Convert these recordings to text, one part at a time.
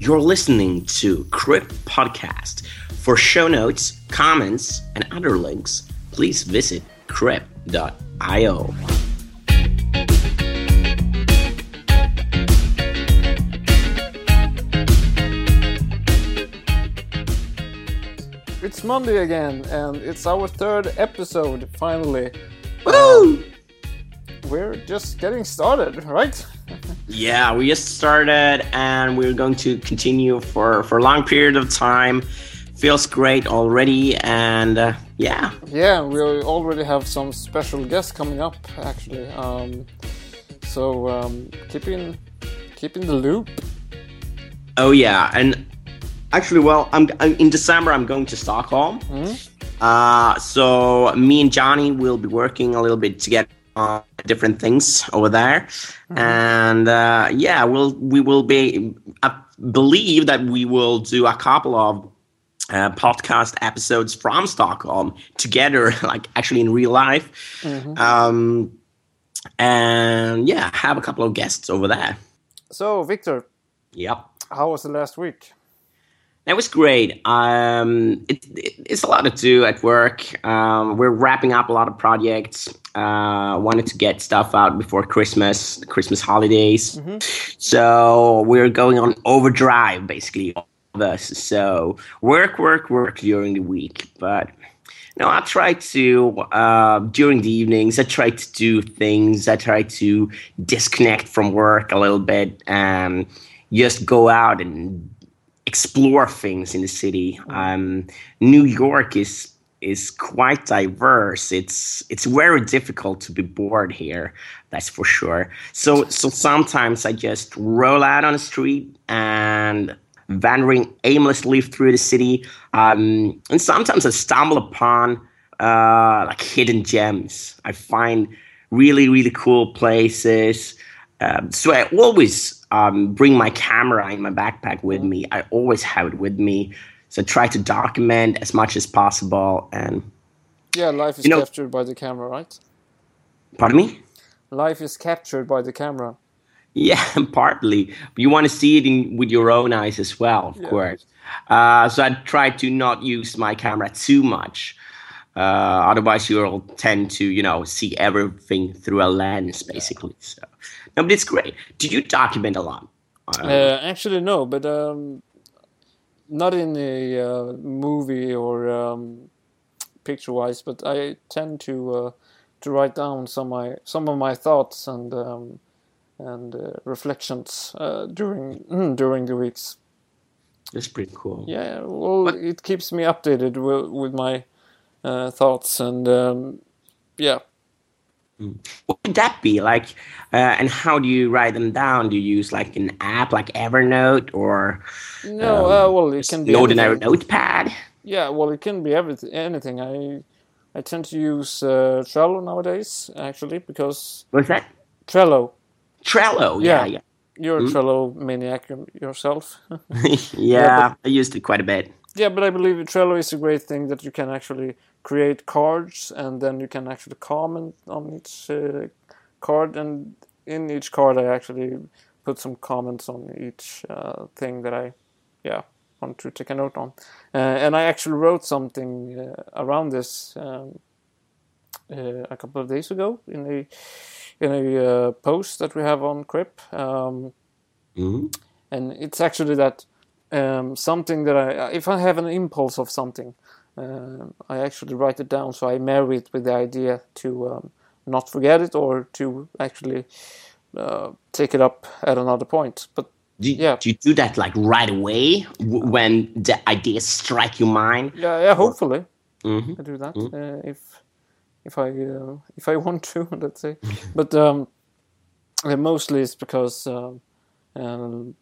You're listening to Crypt Podcast. For show notes, comments, and other links, please visit crypt.io. It's Monday again, and it's our third episode finally. Woo! Um, we're just getting started, right? Yeah, we just started and we're going to continue for, for a long period of time. Feels great already, and uh, yeah. Yeah, we already have some special guests coming up, actually. Um, so um, keep in keep in the loop. Oh yeah, and actually, well, I'm, I'm in December. I'm going to Stockholm. Uh, so me and Johnny will be working a little bit together on different things over there, and uh, yeah, we'll we will be. I believe that we will do a couple of. Uh, podcast episodes from Stockholm together, like actually in real life, um, and yeah, have a couple of guests over there. So, Victor, Yep. how was the last week? That was great. Um, it, it, it's a lot to do at work. Um, we're wrapping up a lot of projects. Uh, wanted to get stuff out before Christmas, the Christmas holidays. So we're going on overdrive, basically, all of us. So work, work, work during the week. But no, I try to uh, during the evenings. I try to do things. I try to disconnect from work a little bit and just go out and explore things in the city. Um, New York is is quite diverse. It's it's very difficult to be bored here. That's for sure. So so sometimes I just roll out on the street and wandering aimlessly through the city. Um, and sometimes I stumble upon uh, like hidden gems. I find really really cool places. Um, so I always um, bring my camera in my backpack with me. I always have it with me. So try to document as much as possible. And Yeah, life is You know- captured by the camera, right? pardon me. Life is captured by the camera. Yeah, partly. But you want to see it in, with your own eyes as well, of Yeah. course. Uh, so I try to not use my camera too much. Uh, otherwise, you'll tend to, you know, see everything through a lens, basically. So, no, but it's great. Do you document a lot? Uh, actually, no, but um, not in a uh, movie or um, picture-wise. But I tend to uh, to write down some my some of my thoughts and um, and uh, reflections uh, during during the weeks. that's pretty cool. Yeah, well, it keeps me updated with, with my uh, thoughts and um, yeah. What would that be like? Uh, and how do you write them down? Do you use like an app like Evernote or No, uh, well, it can be an ordinary anything. notepad? Yeah, well, it can be everything, anything. I I tend to use uh, Trello nowadays, actually, because What's that? Trello. Trello. Yeah, Yeah. yeah. You're a Trello maniac yourself. yeah, I used it quite a bit. Yeah, but I believe Trello is a great thing that you can actually create cards and then you can actually comment on each uh, card. And in each card, I actually put some comments on each uh, thing that I, yeah, want to take a note on. Uh, and I actually wrote something uh, around this um, uh, a couple of days ago in a in a uh, post that we have on Crip. Um, Mhm. and it's actually that um, something that I, if I have an impulse of something, um I actually write it down so I marry it with the idea to um, not forget it or to actually uh, take it up at another point. But Do, Yeah. do you do that like right away w- when the ideas strike your mind? yeah, yeah, hopefully hmm I do that uh, if if I uh, if I want to, let's say. but um, uh, mostly it's because um, um,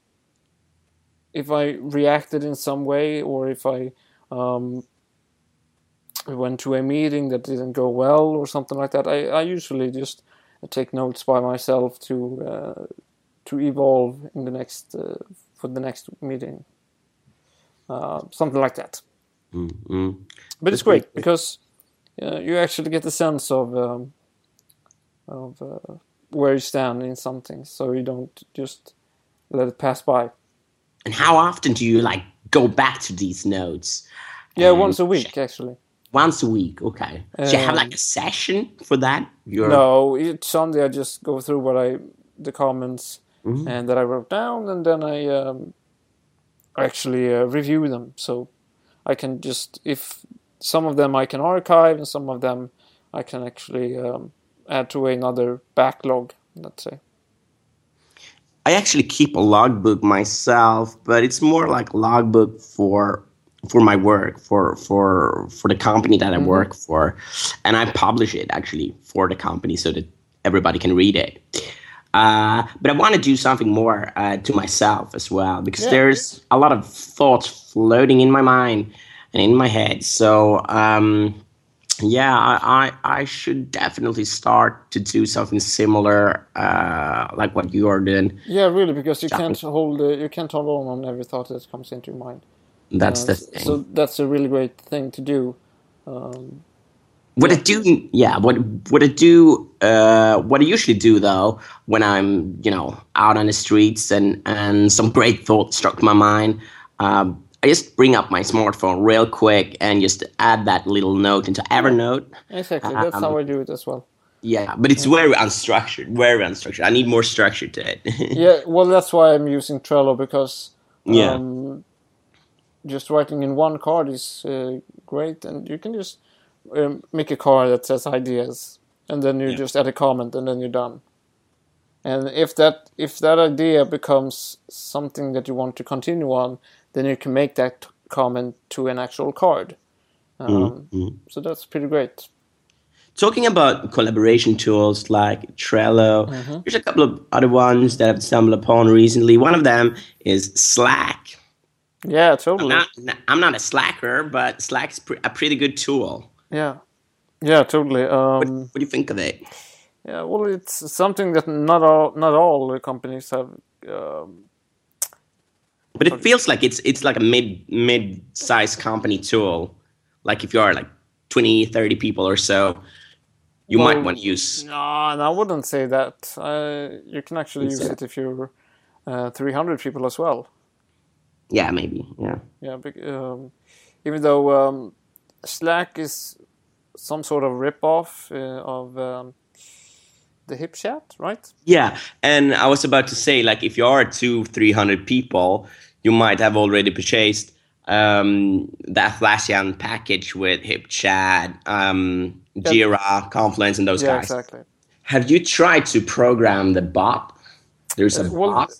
if I reacted in some way or if I um, went to a meeting that didn't go well or something like that, I, I usually just take notes by myself to uh, to evolve in the next uh, for the next meeting, uh, something like that. hmm But it's great because uh, you actually get a sense of um, of uh, where you stand in something, so you don't just let it pass by. And how often do you like go back to these notes? Yeah, And once a week actually. Once a week, okay. Do you have Um, like a session for that? You're, No, each Sunday I just go through what I the comments Mhm. and that I wrote down, and then I um, actually uh, review them. So I can just if some of them I can archive, and some of them I can actually um, add to another backlog. Let's say. I actually keep a logbook myself, but it's more like logbook for for my work for for for the company that I work for, and I publish it actually for the company so that everybody can read it. Uh, but I want to do something more uh, to myself as well because Yeah. there's a lot of thoughts floating in my mind and in my head. So um, yeah, I, I I should definitely start to do something similar, uh, like what you are doing. Yeah, really, because you can't hold uh, you can't hold on on every thought that comes into your mind. That's Uh, the thing. So that's a really great thing to do. Um, what I do, yeah, what what I do, uh, what I usually do though, when I'm you know out on the streets and and some great thought struck my mind, um, I just bring up my smartphone real quick and just add that little note into Evernote. exactly, that's Um, how I do it as well. Yeah, but it's very unstructured, very unstructured. I need more structure to it. Yeah, well, that's why I'm using Trello because Yeah. um, just writing in one card is uh, great, and you can just um, make a card that says ideas, and then you Yeah. just add a comment, and then you're done. And if that if that idea becomes something that you want to continue on, then you can make that comment to an actual card. Um, Mhm. So that's pretty great. Talking about collaboration tools like Trello, Mm-hmm. there's a couple of other ones that I've stumbled upon recently. One of them is Slack. Yeah, I'm totally. not, I'm not a slacker, but Slack's a pretty good tool. Yeah, yeah, totally. What, Um, what do you think of it? Yeah, well, it's something that not all not all companies have. Um, But it feels like it's it's like a mid mid sized company tool. Like if you are like 20, 30 people or so, you might want to use. no, and I wouldn't say that. Uh, you can actually use it if you're uh, 300 people as well. Yeah, maybe. Yeah. Yeah, um, even though um, Slack is some sort of rip-off uh, of um, the HipChat, right? Yeah, and I was about to say, like, if you are two, three hundred people, you might have already purchased um, the Atlassian package with HipChat, um, Jira, Confluence, and those yeah, guys. exactly. Have you tried to program the bot? There's a Uh, well, bot.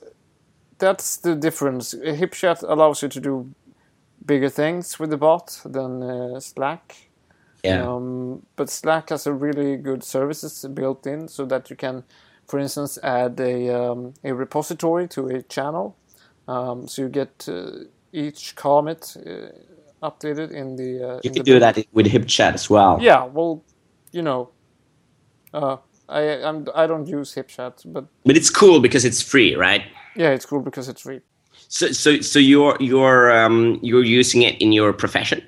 That's the difference. HipChat allows you to do bigger things with the bot than uh, Slack. Yeah. Um, but Slack has a really good services built in so that you can, for instance, add a, um, a repository to a channel. Um, so you get uh, each commit uh, updated in the. Uh, you in can the do that with HipChat as well. Yeah, well, you know, uh, I I'm, I don't use HipChat, but But it's cool because it's free, right? yeah, it's cool because it's free. So, so, so you're you're um, you're using it in your profession.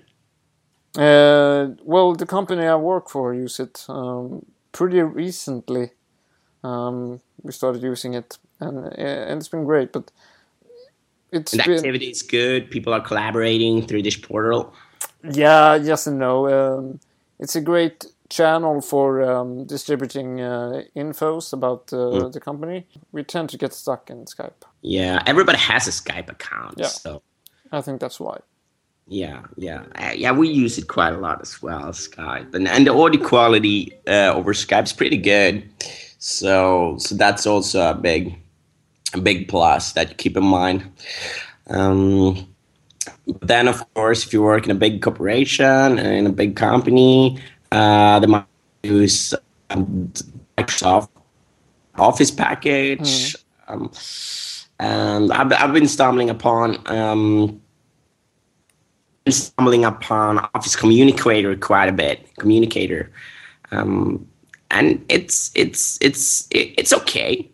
Uh, well, the company I work for use it um, pretty recently. Um, we started using it, and and it's been great. But it's And been activity is good. People are collaborating through this portal. yeah, yes and no. Um, it's a great channel for um, distributing uh, infos about uh, the company. We tend to get stuck in Skype. Yeah, everybody has a Skype account. Yeah. So I think that's why. yeah, yeah, Uh, yeah. We use it quite a lot as well, Skype, and and the audio quality uh, over Skype is pretty good. So so that's also a big a big plus that you keep in mind. Um, then of course, if you work in a big corporation in a big company, uh, they might use um, Microsoft Office package. Um, and I've, I've been stumbling upon um, stumbling upon Office Communicator quite a bit. Communicator, um, and it's it's it's it's okay,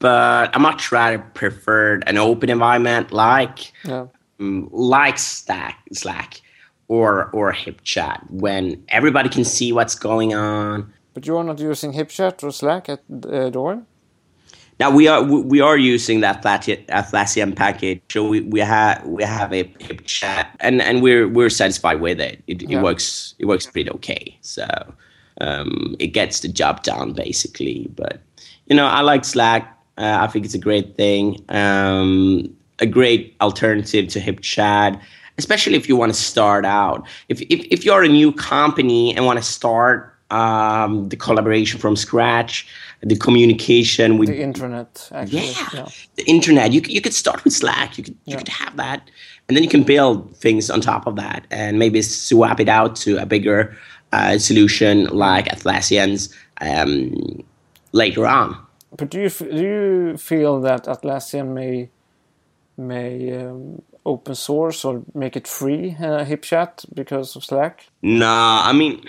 but I much rather preferred an open environment like Yeah. um, like Slack, Slack, or or HipChat when everybody can see what's going on. But you are not using HipChat or Slack at uh, Doran? Now we are we are using that Atlassian package, so we, we have we have a HipChat, and, and we're we're satisfied with it. It, Yeah. it works it works pretty okay. So um, it gets the job done basically. But you know, I like Slack. Uh, I think it's a great thing, um, a great alternative to HipChat, especially if you want to start out. If if if you're a new company and want to start um, the collaboration from scratch, the communication with The internet, actually. yeah. yeah. the internet. You you could start with Slack. You could you could have that, and then you can build things on top of that, and maybe swap it out to a bigger uh, solution like Atlassian's um, later on. But do you do you feel that Atlassian may may um, open source or make it free uh, HipChat because of Slack? Nah, I mean,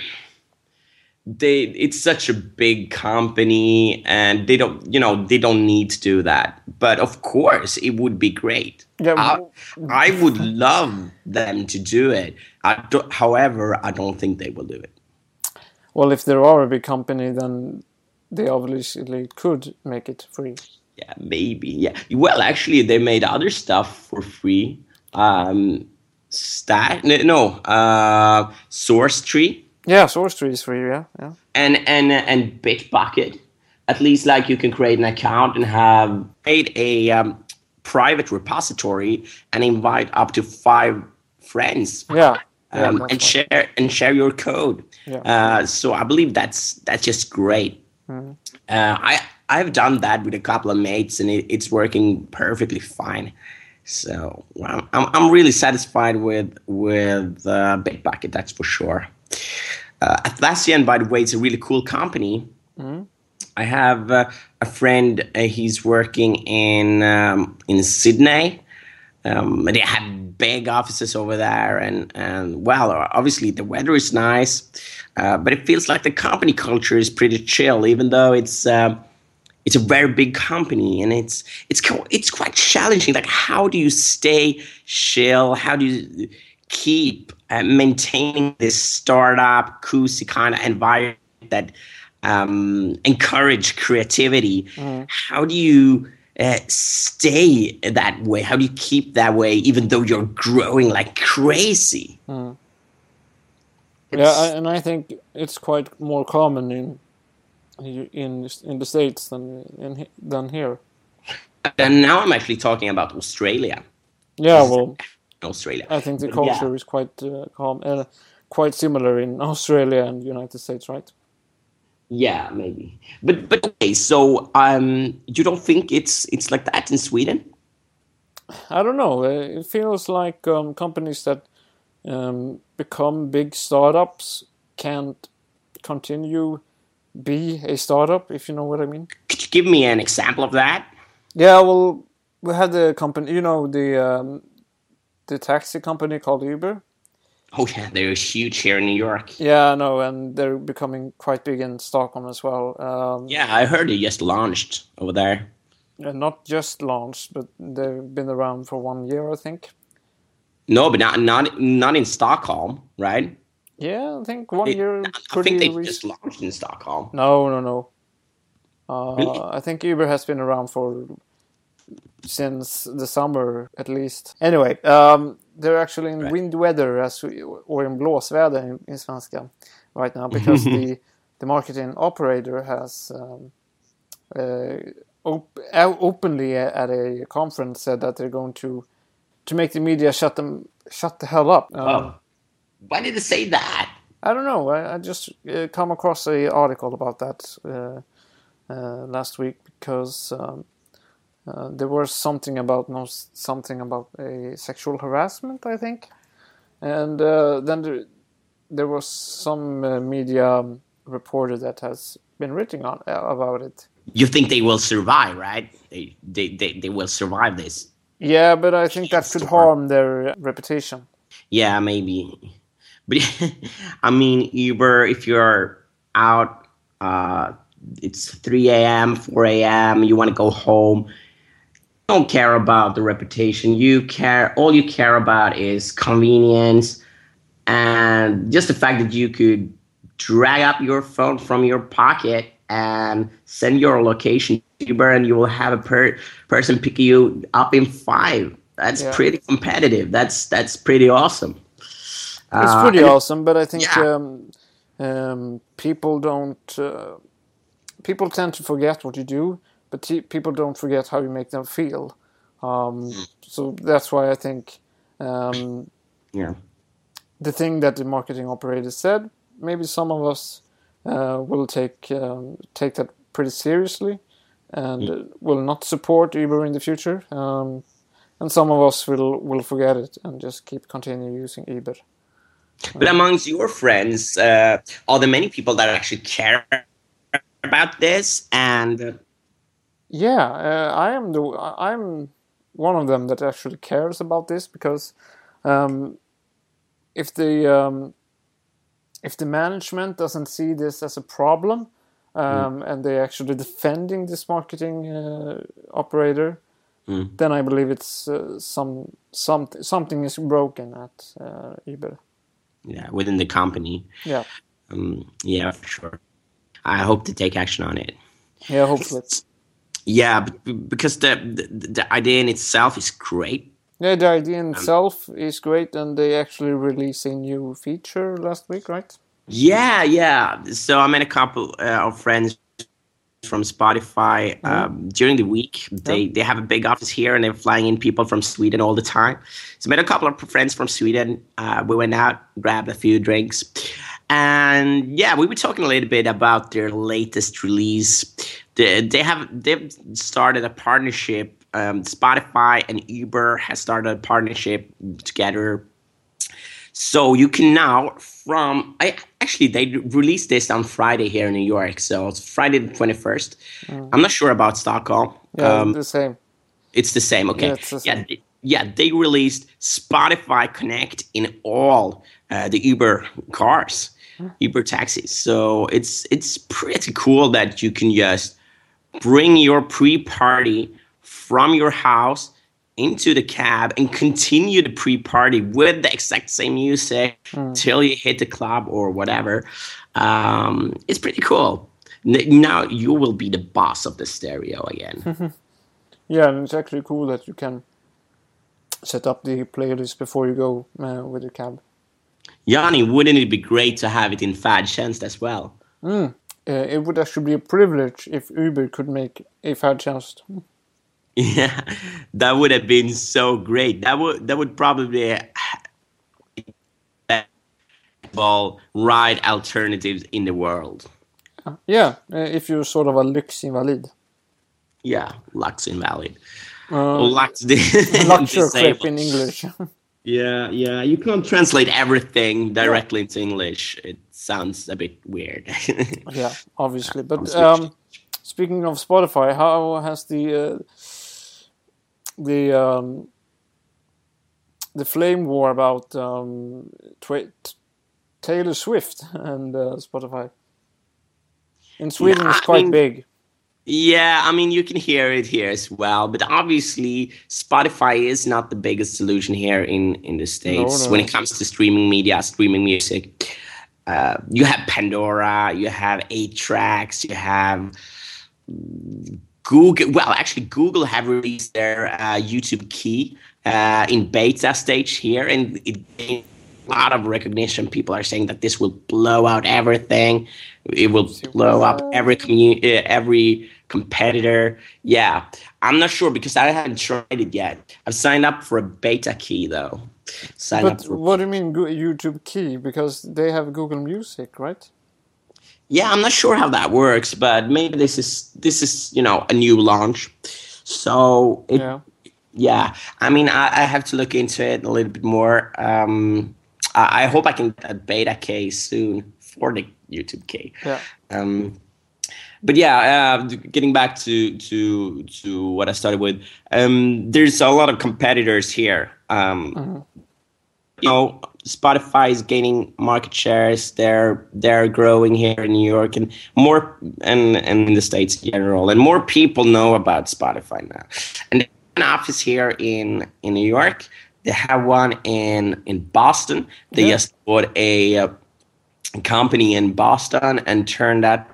they it's such a big company, and they don't you know they don't need to do that. But of course, it would be great. Yeah, I, I would love them to do it. I however, I don't think they will do it. Well, if there are a big company, then they obviously could make it free. Yeah, maybe. Yeah. Well, actually, they made other stuff for free. Um, stat no, uh, source tree Yeah, Source Tree is free. Yeah, yeah. and and and Bitbucket. At least, like you can create an account and have create a um, private repository and invite up to five friends. Yeah. yeah um, that's and right. share and share your code. Yeah. Uh, so I believe that's that's just great. Uh, I I've done that with a couple of mates, and it, it's working perfectly fine. So I'm I'm really satisfied with with uh, Bitbucket. That's for sure. Uh, Atlassian, by the way, is a really cool company. I have uh, a friend. Uh, he's working in um, in Sydney. Um, they have big offices over there, and and well, obviously the weather is nice, uh, but it feels like the company culture is pretty chill, even though it's. Uh, it's a very big company and it's it's co- it's quite challenging. Like how do you stay chill? How do you keep uh, maintaining this startup cozy kind of environment that um, encourage creativity? How do you uh, stay that way? How do you keep that way even though you're growing like crazy? Yeah, It's- I, and I think it's quite more common in in in the states than in than here. and now i'm actually talking about australia Yeah, well, australia I think the culture yeah. is quite uh, calm, uh, quite similar in Australia and United States, right? Yeah, maybe. But but okay, so um, you don't think it's it's like that in Sweden? I don't know. Uh, it feels like um, companies that um, become big startups can't continue be a startup, if you know what I mean. Could you give me an example of that? Yeah, well, we had the company, you know, the um, the taxi company called Uber. Oh yeah, they're huge here in New York. Yeah, no, and they're becoming quite big in Stockholm as well. Um, Yeah, I heard they just launched over there. not just launched, but they've been around for one year, I think. No, but not not not in Stockholm, right? Yeah, I think one They- year. I think they recent. just launched in Stockholm. No, no, no. Uh, Really? I think Uber has been around for since the summer at least. Anyway, um, they're actually in Right. wind weather as we, or in blåsväder in, in svenska right now because the the marketing operator has um, uh, op- uh, openly at a conference said that they're going to to make the media shut them shut the hell up. Um, Oh, why did they say that? I don't know. I, I just uh, come across a article about that uh, uh, last week because um, uh, there was something about no something about a sexual harassment, I think, and uh, then there, there was some uh, media um, reporter that has been writing on uh, about it. You think they will survive, right? They they they, they will survive this. Yeah, but I think that could harm their reputation. Yeah, maybe. But I mean, Uber, if you're out, uh, it's 3 a.m., 4 a.m., you want to go home, don't care about the reputation. You care, all you care about is convenience and just the fact that you could drag up your phone from your pocket and send your location to Uber, and you will have a per- person pick you up in five. That's Yeah. pretty competitive. That's that's pretty awesome. It's Uh, pretty awesome, but I think Yeah. um, um, people don't. Uh, people tend to forget what you do, but te- people don't forget how you make them feel. Um, so that's why I think um, Yeah. the thing that the marketing operator said, maybe some of us will take um, take that pretty seriously and uh, will not support Uber in the future. Um, and some of us will, will forget it and just keep continue using Uber. But amongst your friends, uh, are there many people that actually care about this? And uh, Yeah, uh, I am the I'm one of them that actually cares about this because um, if the um, if the management doesn't see this as a problem um, and they're actually defending this marketing uh, operator, Mm. then I believe it's uh, some some something is broken at uh, Uber. yeah, within the company, Yeah, um, yeah, for sure. I hope to take action on it. yeah, hopefully. Yeah, because the, the the idea in itself is great. Yeah, the idea in itself is great, and they actually released a new feature last week, right? Yeah, yeah. So I met a couple uh, of friends from Spotify um, during the week. They they have a big office here, and they're flying in people from Sweden all the time. So I met a couple of friends from Sweden. Uh, we went out, grabbed a few drinks, and yeah, we were talking a little bit about their latest release. They, they have they've started a partnership. Um, Spotify and Uber has started a partnership together so you can now from I actually they released this on Friday here in New York. So it's Friday the twenty first. I'm not sure about Stockholm. Yeah, Um, the same. it's the same. Okay. Yeah, the Yeah, same. th- yeah. They released Spotify Connect in all uh, the Uber cars, Uber taxis. So it's it's pretty cool that you can just bring your pre-party from your house into the cab and continue the pre-party with the exact same music till you hit the club or whatever. Um, it's pretty cool. Now you will be the boss of the stereo again. Yeah, and it's actually cool that you can set up the playlist before you go uh, with the cab. Yanni, wouldn't it be great to have it in Färdtjänst as well? Uh, it would actually be a privilege if Uber could make a Färdtjänst. Yeah, that would have been so great. That would that would probably well ride alternatives in the world. Yeah, uh, if you're sort of a Lyxinvalid. Yeah, Lux invalid. Uh, Lux Luxury in English. Yeah, yeah. You can't translate everything directly into English. It sounds a bit weird. yeah, obviously. But um, speaking of Spotify, how has the uh, the um, the flame war about um, Taylor Swift and uh, Spotify in Sweden Yeah, is I quite mean- big. Yeah, I mean, you can hear it here as well, but obviously, Spotify is not the biggest solution here in in the states no. when it comes to streaming media, streaming music. Uh, you have Pandora, you have 8tracks, you have Google. Well, actually, Google have released their uh, YouTube Key uh, in beta stage here, and it gained a lot of recognition. People are saying that this will blow out everything. It will blow up every community, every competitor. Yeah, I'm not sure because I haven't tried it yet. I've signed up for a beta key though. Signed up But what do you mean YouTube Key? Because they have Google Music, right? Yeah, I'm not sure how that works, but maybe this is this is you know a new launch. So it, Yeah. yeah, I mean I, I have to look into it a little bit more. Um, I, I hope I can get a beta case soon for the YouTube key. Yeah. Um, but yeah, uh, getting back to to to what I started with, um, there's a lot of competitors here. Um, You know, Spotify is gaining market shares. They're they're growing here in New York and more and and in the states in general, and more people know about Spotify now. And they have an office here in in New York. They have one in in Boston. They Yeah. just bought a uh, company in Boston and turned that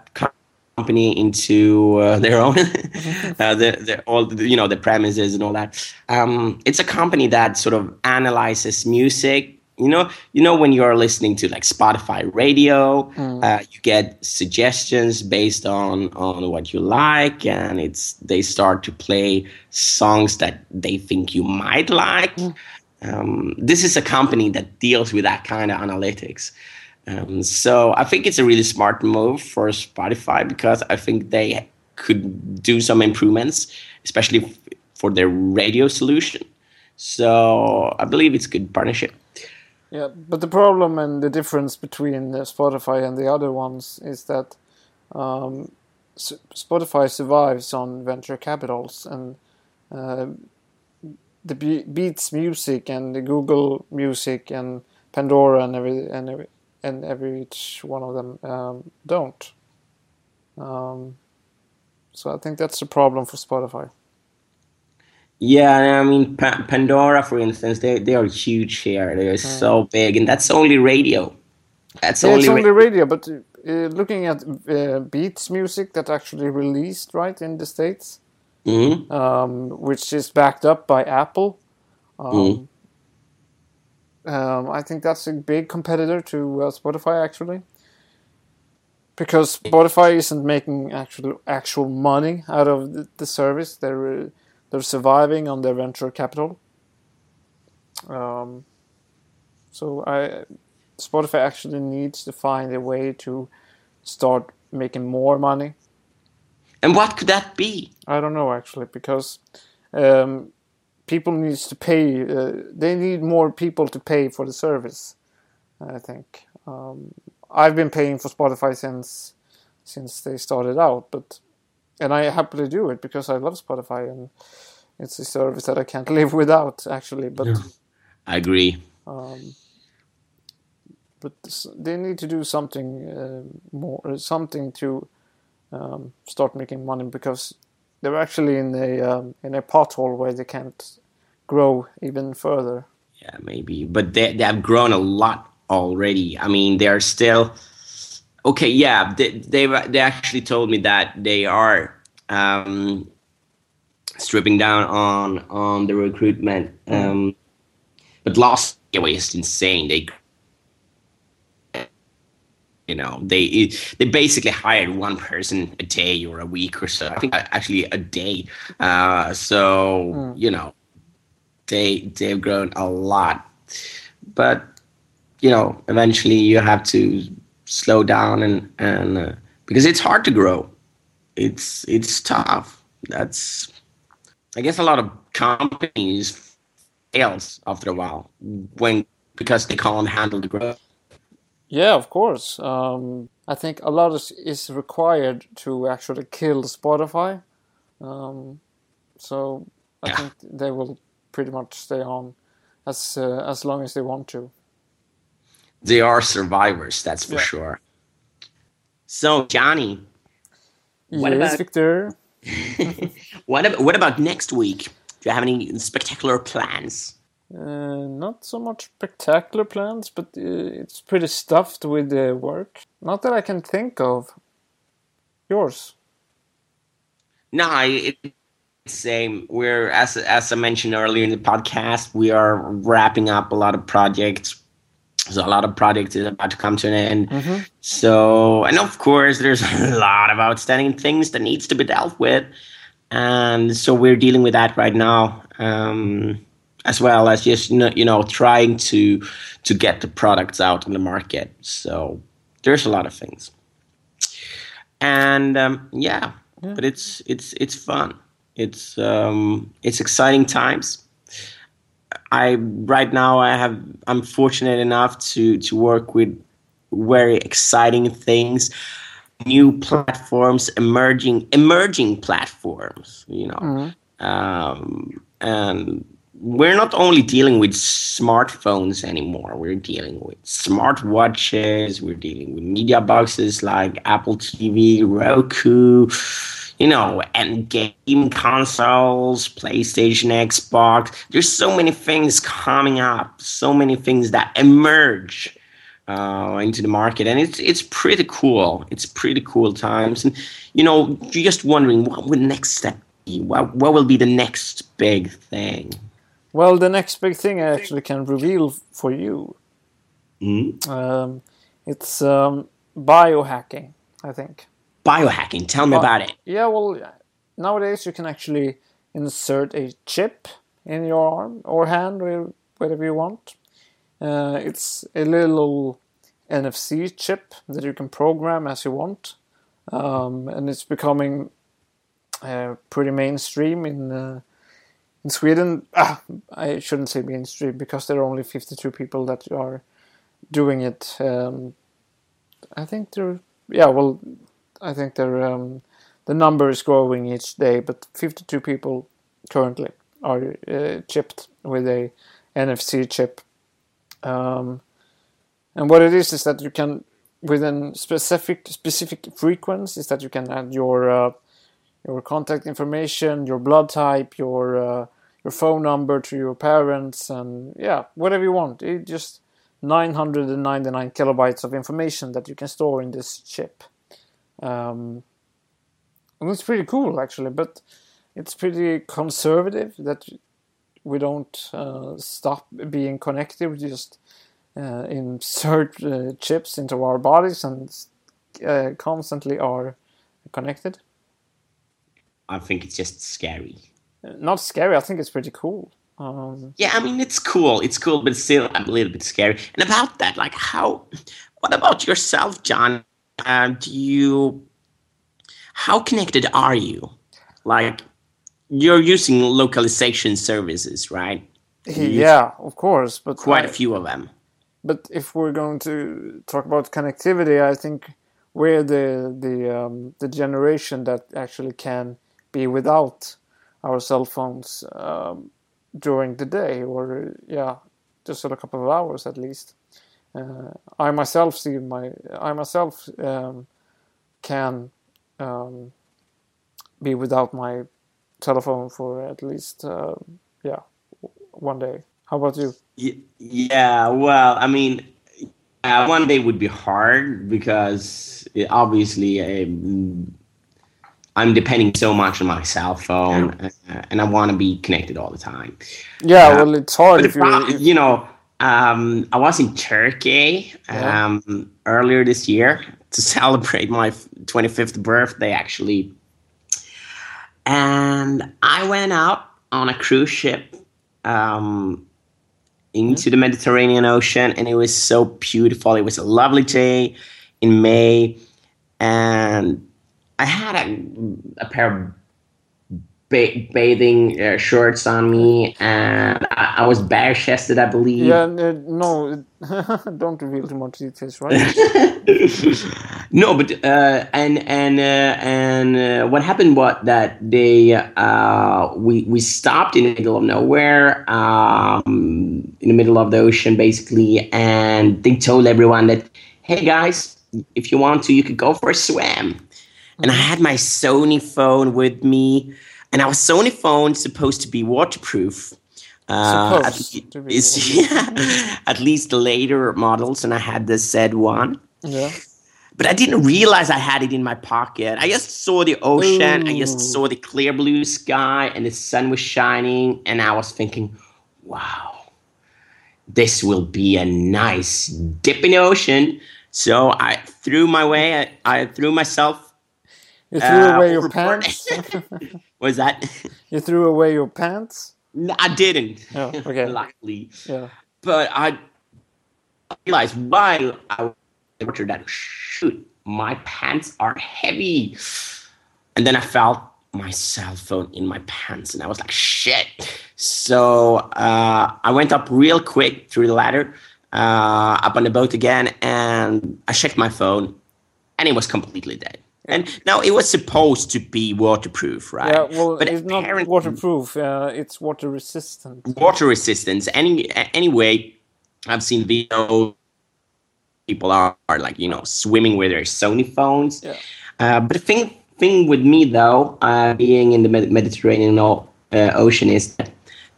company into uh, their own, uh, the, the, all the, you know the premises and all that. Um, it's a company that sort of analyzes music. You know, you know when you're listening to like Spotify radio, mm. uh, you get suggestions based on on what you like, and it's they start to play songs that they think you might like. Mm. Um, this is a company that deals with that kind of analytics. Um, so I think it's a really smart move for Spotify because I think they could do some improvements, especially f- for their radio solution. So I believe it's a good partnership. Yeah, but the problem and the difference between Spotify and the other ones is that um, Spotify survives on venture capitals and uh, the Be- Beats Music and the Google Music and Pandora and every and every and every each one of them um, don't. Um, so I think that's the problem for Spotify. Yeah, I mean pa- Pandora, for instance, they they are huge here. They are mm. so big, and that's only radio. That's yeah, only it's only ra- radio. But uh, looking at uh, Beats music that actually released right in the states, mm-hmm. um, which is backed up by Apple. Um, mm. Um, I think that's a big competitor to uh, Spotify actually, because Spotify isn't making actual actual money out of the, the service. They're uh, they're surviving on their venture capital. Um, so I Spotify actually needs to find a way to start making more money. And what could that be? I don't know actually because um, people needs to pay. Uh, they need more people to pay for the service. I think um, I've been paying for Spotify since since they started out, but and I happily do it because I love Spotify and it's a service that I can't live without actually. But yeah, I agree. Um, but they need to do something uh, more, something to um, start making money because they're actually in a um, in a pothole where they can't grow even further. Yeah, maybe, but they they have grown a lot already. I mean, they are still okay. Yeah, they they they actually told me that they are um, stripping down on on the recruitment. Mm. Um, but last year was insane. They you know they they basically hired one person a day or a week or so i think actually a day uh, so mm. you know they they've grown a lot but you know eventually you have to slow down and and uh, because it's hard to grow it's it's tough that's i guess a lot of companies fails after a while when because they can't handle the growth yeah, of course. Um, I think a lot is, is required to actually kill Spotify. Um, so I yeah. think they will pretty much stay on as uh, as long as they want to. They are survivors, that's for yeah. sure. So Johnny, what yes, about Victor? what about what about next week? Do you have any spectacular plans? Uh, not so much spectacular plans, but uh, it's pretty stuffed with uh, work. Not that I can think of. Yours? No, it, same. We're as as I mentioned earlier in the podcast, we are wrapping up a lot of projects. So a lot of projects is about to come to an end. Mm-hmm. So and of course, there's a lot of outstanding things that needs to be dealt with, and so we're dealing with that right now. Um, as well as just you know trying to to get the products out on the market. So there's a lot of things, and um, yeah, yeah, but it's it's it's fun. It's um, it's exciting times. I right now I have I'm fortunate enough to to work with very exciting things new platforms emerging emerging platforms you know mm-hmm. um, and we're not only dealing with smartphones anymore. We're dealing with smartwatches. We're dealing with media boxes like Apple TV, Roku, you know, and game consoles, PlayStation, Xbox. There's so many things coming up, so many things that emerge uh, into the market, and it's it's pretty cool. It's pretty cool times, and you know, you're just wondering what the next step be? What what will be the next big thing? Well, the next big thing I actually can reveal for you. Mm? Um, it's um, biohacking, I think. Biohacking. Tell me Uh, about it. Yeah, well, nowadays you can actually insert a chip in your arm or hand or whatever you want. Uh, it's a little NFC chip that you can program as you want, um, and it's becoming uh, pretty mainstream in uh, in Sweden. Ah, I shouldn't say mainstream because there are only 52 people that are doing it. Um, I think there, yeah, well, I think um, the number is growing each day, but 52 people currently are uh, chipped with a NFC chip. Um, and what it is is that you can, within specific specific frequencies, that you can add your uh, your contact information, your blood type, your uh, your phone number to your parents, and yeah, whatever you want. It just 999 kilobytes of information that you can store in this chip. Um, and it's pretty cool actually, but it's pretty conservative that we don't uh, stop being connected. We just uh, insert uh, chips into our bodies and uh, constantly are connected. I think it's just scary. Uh, Not scary. I think it's pretty cool. Um, Yeah, I mean it's cool. It's cool, but still a little bit scary. And about that, like how? What about yourself, John? Um, do you? How connected are you? Like, you're using localization services, right? yeah, of course, but Quite I- a few of them. But if we're going to talk about connectivity, I think we're the the um, the generation that actually can be without our cell phones um, during the day, or yeah, just for a couple of hours at least. Uh, I myself see my I myself um, can um, be without my telephone for at least uh, yeah one day. How about you? Yeah, well, I mean, uh, one day would be hard because it, obviously um, I'm depending so much on my cell phone, uh, and I want to be connected all the time. Yeah, Uh, well, it's hard if you you know, um, I was in Turkey Yeah. um, earlier this year to celebrate my 25th birthday, actually. And I went out on a cruise ship um, into the Mediterranean Ocean, and it was so beautiful. It was a lovely day in May, and I had a, a pair of ba- bathing uh, shorts on me, and I, I was bare chested, I believe. Yeah, n- no, don't reveal too much details, right? no, but uh, and and uh, and uh, what happened was that they uh, we we stopped in the middle of nowhere, um, in the middle of the ocean, basically, and they told everyone that, hey guys, if you want to, you could go for a swim. And I had my Sony phone with me, and our Sony phone supposed to be waterproof. Uh, at, Supposed to be is- yeah, at least the later models, and I had the said one. yeah. But I didn't realize I had it in my pocket. I just saw the ocean, I just saw the clear blue sky, and the sun was shining, and I was thinking, wow, this will be a nice dip in the ocean. So I threw my way, I, I threw myself. You threw Uh, away your overboard. Was that? you threw away your pants. No, I didn't. Oh, okay. Luckily. Yeah. But I realized while I was in the that shoot, my pants are heavy. And then I felt my cell phone in my pants and I was like, shit. So uh, I went up real quick through the ladder, uh, up on the boat again, and I checked my phone and it was completely dead. And now it was supposed to be waterproof, right? Yeah. Well, But it's not waterproof. Uh, it's water resistant. water resistance. Any anyway, I've seen videos. People are, are like you know swimming with their Sony phones. Yeah. Uh, but the thing thing with me though, uh, being in the Med- Mediterranean uh, Ocean, is that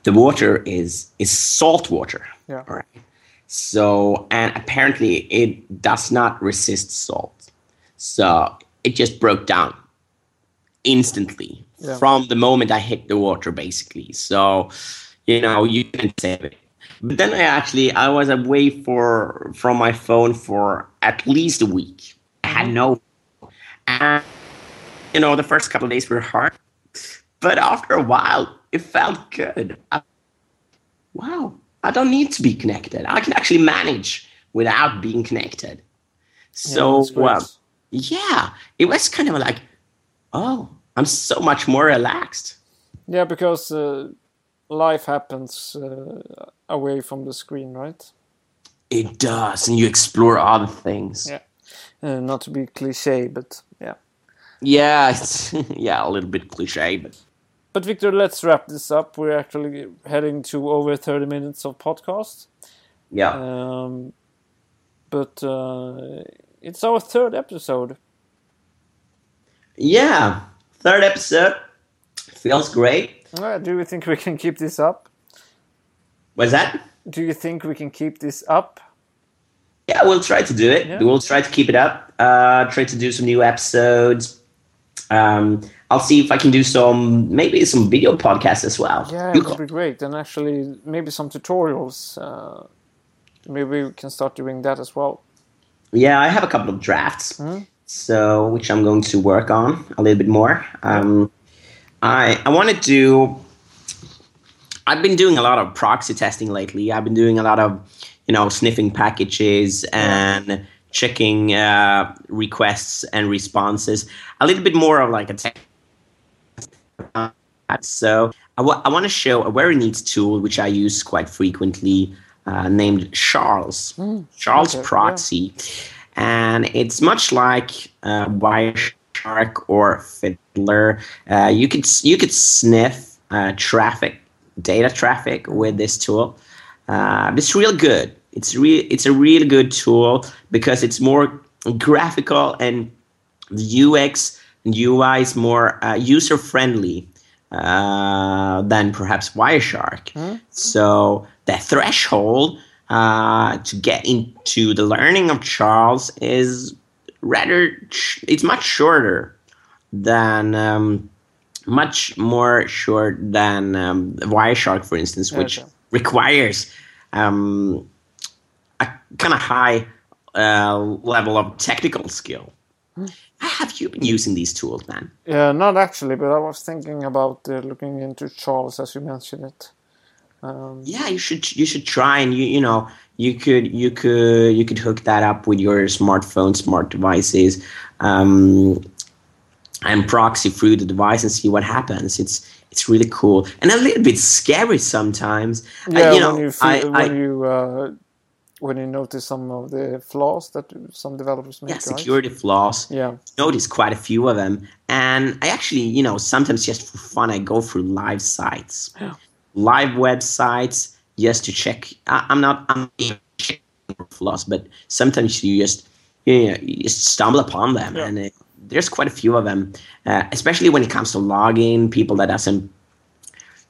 the water is is salt water. Yeah. Right. So, and apparently it does not resist salt. So it just broke down instantly Yeah. from the moment I hit the water, basically. So, you know, you can save it. But then I actually I was away for from my phone for at least a week. I had no, and you know, the first couple of days were hard, but after a while, it felt good. I- wow, I don't need to be connected. I can actually manage without being connected. So, uh, yeah, it was kind of like, oh, I'm so much more relaxed. Yeah, because uh, life happens uh, away from the screen, right? It does, and you explore other things. Yeah. Uh, not to be cliche, but yeah. Yeah, it's, yeah, a little bit cliche, but But Victor, let's wrap this up. We're actually heading to over 30 minutes of podcast. yeah, Um, but uh, it's our third episode. yeah. Third episode feels great. Do you think we can keep this up? What's that? Do you think we can keep this up? Yeah, we'll try to do it. Yeah. We'll try to keep it up. Uh, try to do some new episodes. Um, I'll see if I can do some maybe some video podcasts as well. Yeah, it would be great. And actually, maybe some tutorials. Uh, maybe we can start doing that as well. Yeah, I have a couple of drafts, so which I'm going to work on a little bit more. Um, I I want to do. I've been doing a lot of proxy testing lately. I've been doing a lot of, you know, sniffing packages and checking uh, requests and responses. A little bit more of like a tech. So I want to show a very neat tool which I use quite frequently, uh, named Charles. Charles okay, yeah. Proxy, and it's much like uh, Wireshark or Fiddler. Uh, you could you could sniff uh, traffic, data traffic with this tool. Uh, it's real good. It's real. It's a really good tool because it's more graphical and the UX and UI is more uh, user friendly uh, than perhaps Wireshark. So the threshold uh, to get into the learning of Charles is rather sh- it's much shorter than um, much more short than um, Wireshark, for instance, which Okay. requires um, a kind of high uh, level of technical skill. How have you been using these tools, man? Yeah, not actually, but I was thinking about uh, looking into Charles as you mentioned it. Um, Yeah, you should you should try and you you know you could you could you could hook that up with your smartphone, smart devices, um, and proxy through the device and see what happens. It's it's really cool and a little bit scary sometimes. Uh, yeah, you know, when you feel, I, when I, you uh, when you notice some of the flaws that some developers make, yeah, right? security flaws. Yeah, Notice quite a few of them, and I actually, you know, sometimes just for fun, I go through live sites, Yeah. live websites, just to check. I, I'm not, I'm not checking for flaws, but sometimes you just, you, know, you just stumble upon them, Yeah. and it, there's quite a few of them, uh, especially when it comes to logging. People that doesn't,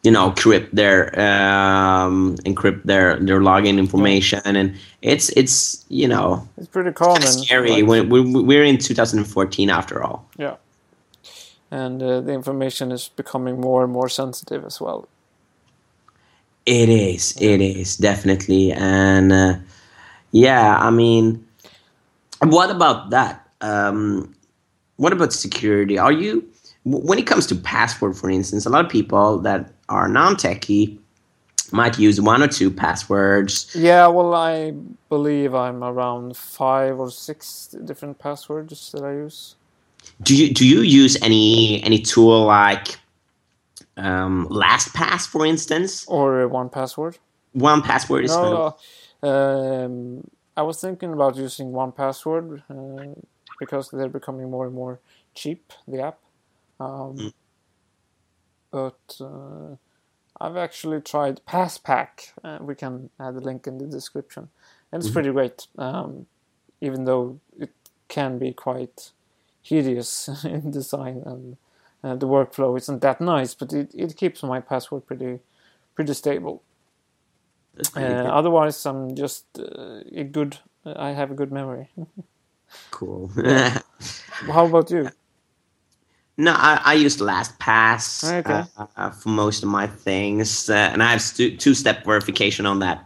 you know, encrypt their um, encrypt their their login information, and it's it's you know it's pretty common. scary when we- we're in 2014 after all. yeah, and uh, the information is becoming more and more sensitive as well. It is. It is definitely, and uh, yeah. I mean, what about that? Um, what about security? Are you when it comes to password, for instance? A lot of people that are non-techie might use one or two passwords. Yeah, well, I believe I'm around five or six different passwords that I use. Do you do you use any any tool like um, LastPass, for instance? Or one password. One password is No, no. Um, I was thinking about using one password uh, because they're becoming more and more cheap. The app, um, Mm. But uh, I've actually tried PassPack. Uh, we can add a link in the description, and it's Mm-hmm. pretty great. Um, even though it can be quite hideous in design and uh, the workflow isn't that nice, but it, it keeps my password pretty pretty stable. Pretty Uh, otherwise, I'm just uh, a good. I have a good memory. cool. How about you? No, I, I use LastPass Okay. uh, uh, for most of my things, uh, and I have stu- two-step verification on that.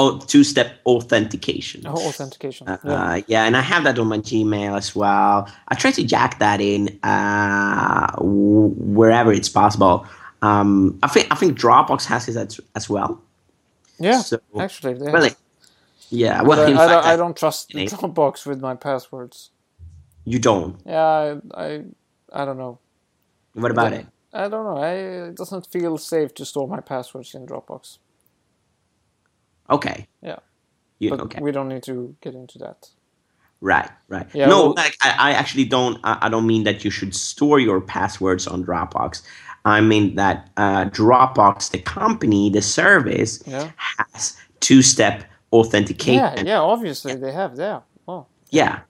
Oh, two-step authentication. Oh, authentication. Uh, yeah. yeah, and I have that on my Gmail as well. I try to jack that in uh, w- wherever it's possible. Um, I think I think Dropbox has it as, as well. yeah. so- Actually, they Well, yeah. Well, I, in I fact, don't, I I- don't trust Dropbox with my passwords. you don't. Yeah, I, I, I don't know. What about Yeah. it? I don't know. I, it doesn't feel safe to store my passwords in Dropbox. Okay. Yeah. You, But okay. we don't need to get into that. Right, right. Yeah, no, well- like I, I actually don't. I, I don't mean that you should store your passwords on Dropbox. I mean that uh, Dropbox, the company, the service, Yeah. has two-step authentication. Yeah, yeah. Obviously, they have. Yeah. Oh, Yeah.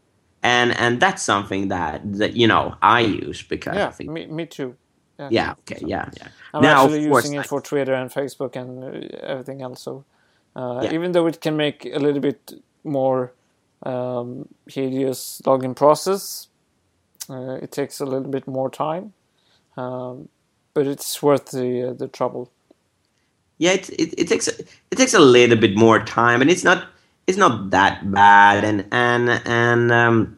And and that's something that that you know I use because I yeah. think Me, me too. Yeah. yeah, okay, yeah, yeah. I'm Now, actually course, using I- it for Twitter and Facebook and uh, everything else. So uh, Yeah. even though it can make a little bit more um, hideous login process, uh, it takes a little bit more time, um, but it's worth the uh, the trouble. yeah it, it, it takes a, it takes a little bit more time and it's not it's not that bad and and and um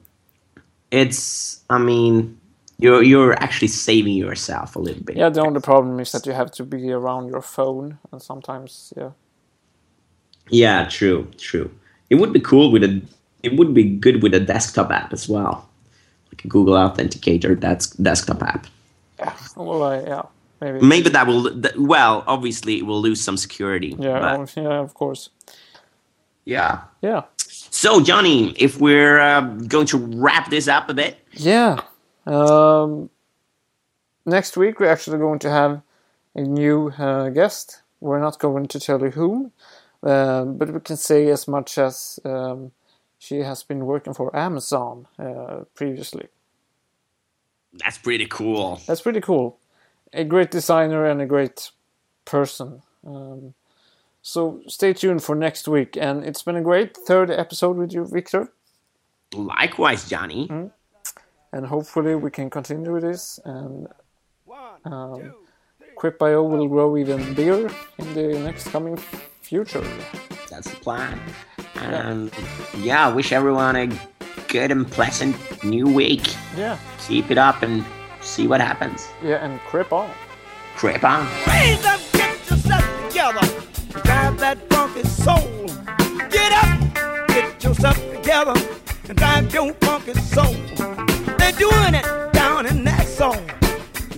it's i mean you're you're actually saving yourself a little bit Yeah, the only problem is that you have to be around your phone, and sometimes, yeah, yeah true true it would be cool with a it would be good with a desktop app as well like a google authenticator that's desktop app yeah. Well, I, yeah, maybe. maybe that will well obviously it will lose some security Yeah, but yeah, of course. Yeah Yeah, so johnny if we're uh, going to wrap this up a bit yeah. Um, next week we're actually going to have a new uh, guest. We're not going to tell you whom, uh, but we can say as much as um, she has been working for Amazon uh, previously. that's pretty cool That's pretty cool. A great designer and a great person. Um, so stay tuned for next week. And it's been a great third episode with you, Victor. likewise johnny And hopefully we can continue this. And um, Quip.io will grow even bigger in the next coming future. That's the plan. And yeah, I wish everyone a good and pleasant new week. Yeah, Keep it up and see what happens. yeah, and Quip on. Creep on. Raise up, get yourself together. Drive that funky soul. Get up, get yourself together. And drive your funky soul. They're doing it down in that soul.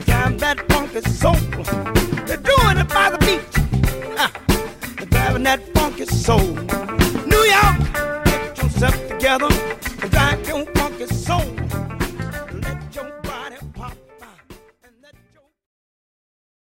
Drive that funky soul. They're doing it by the beach. Ah, they're driving that funky soul. New York, get yourself together.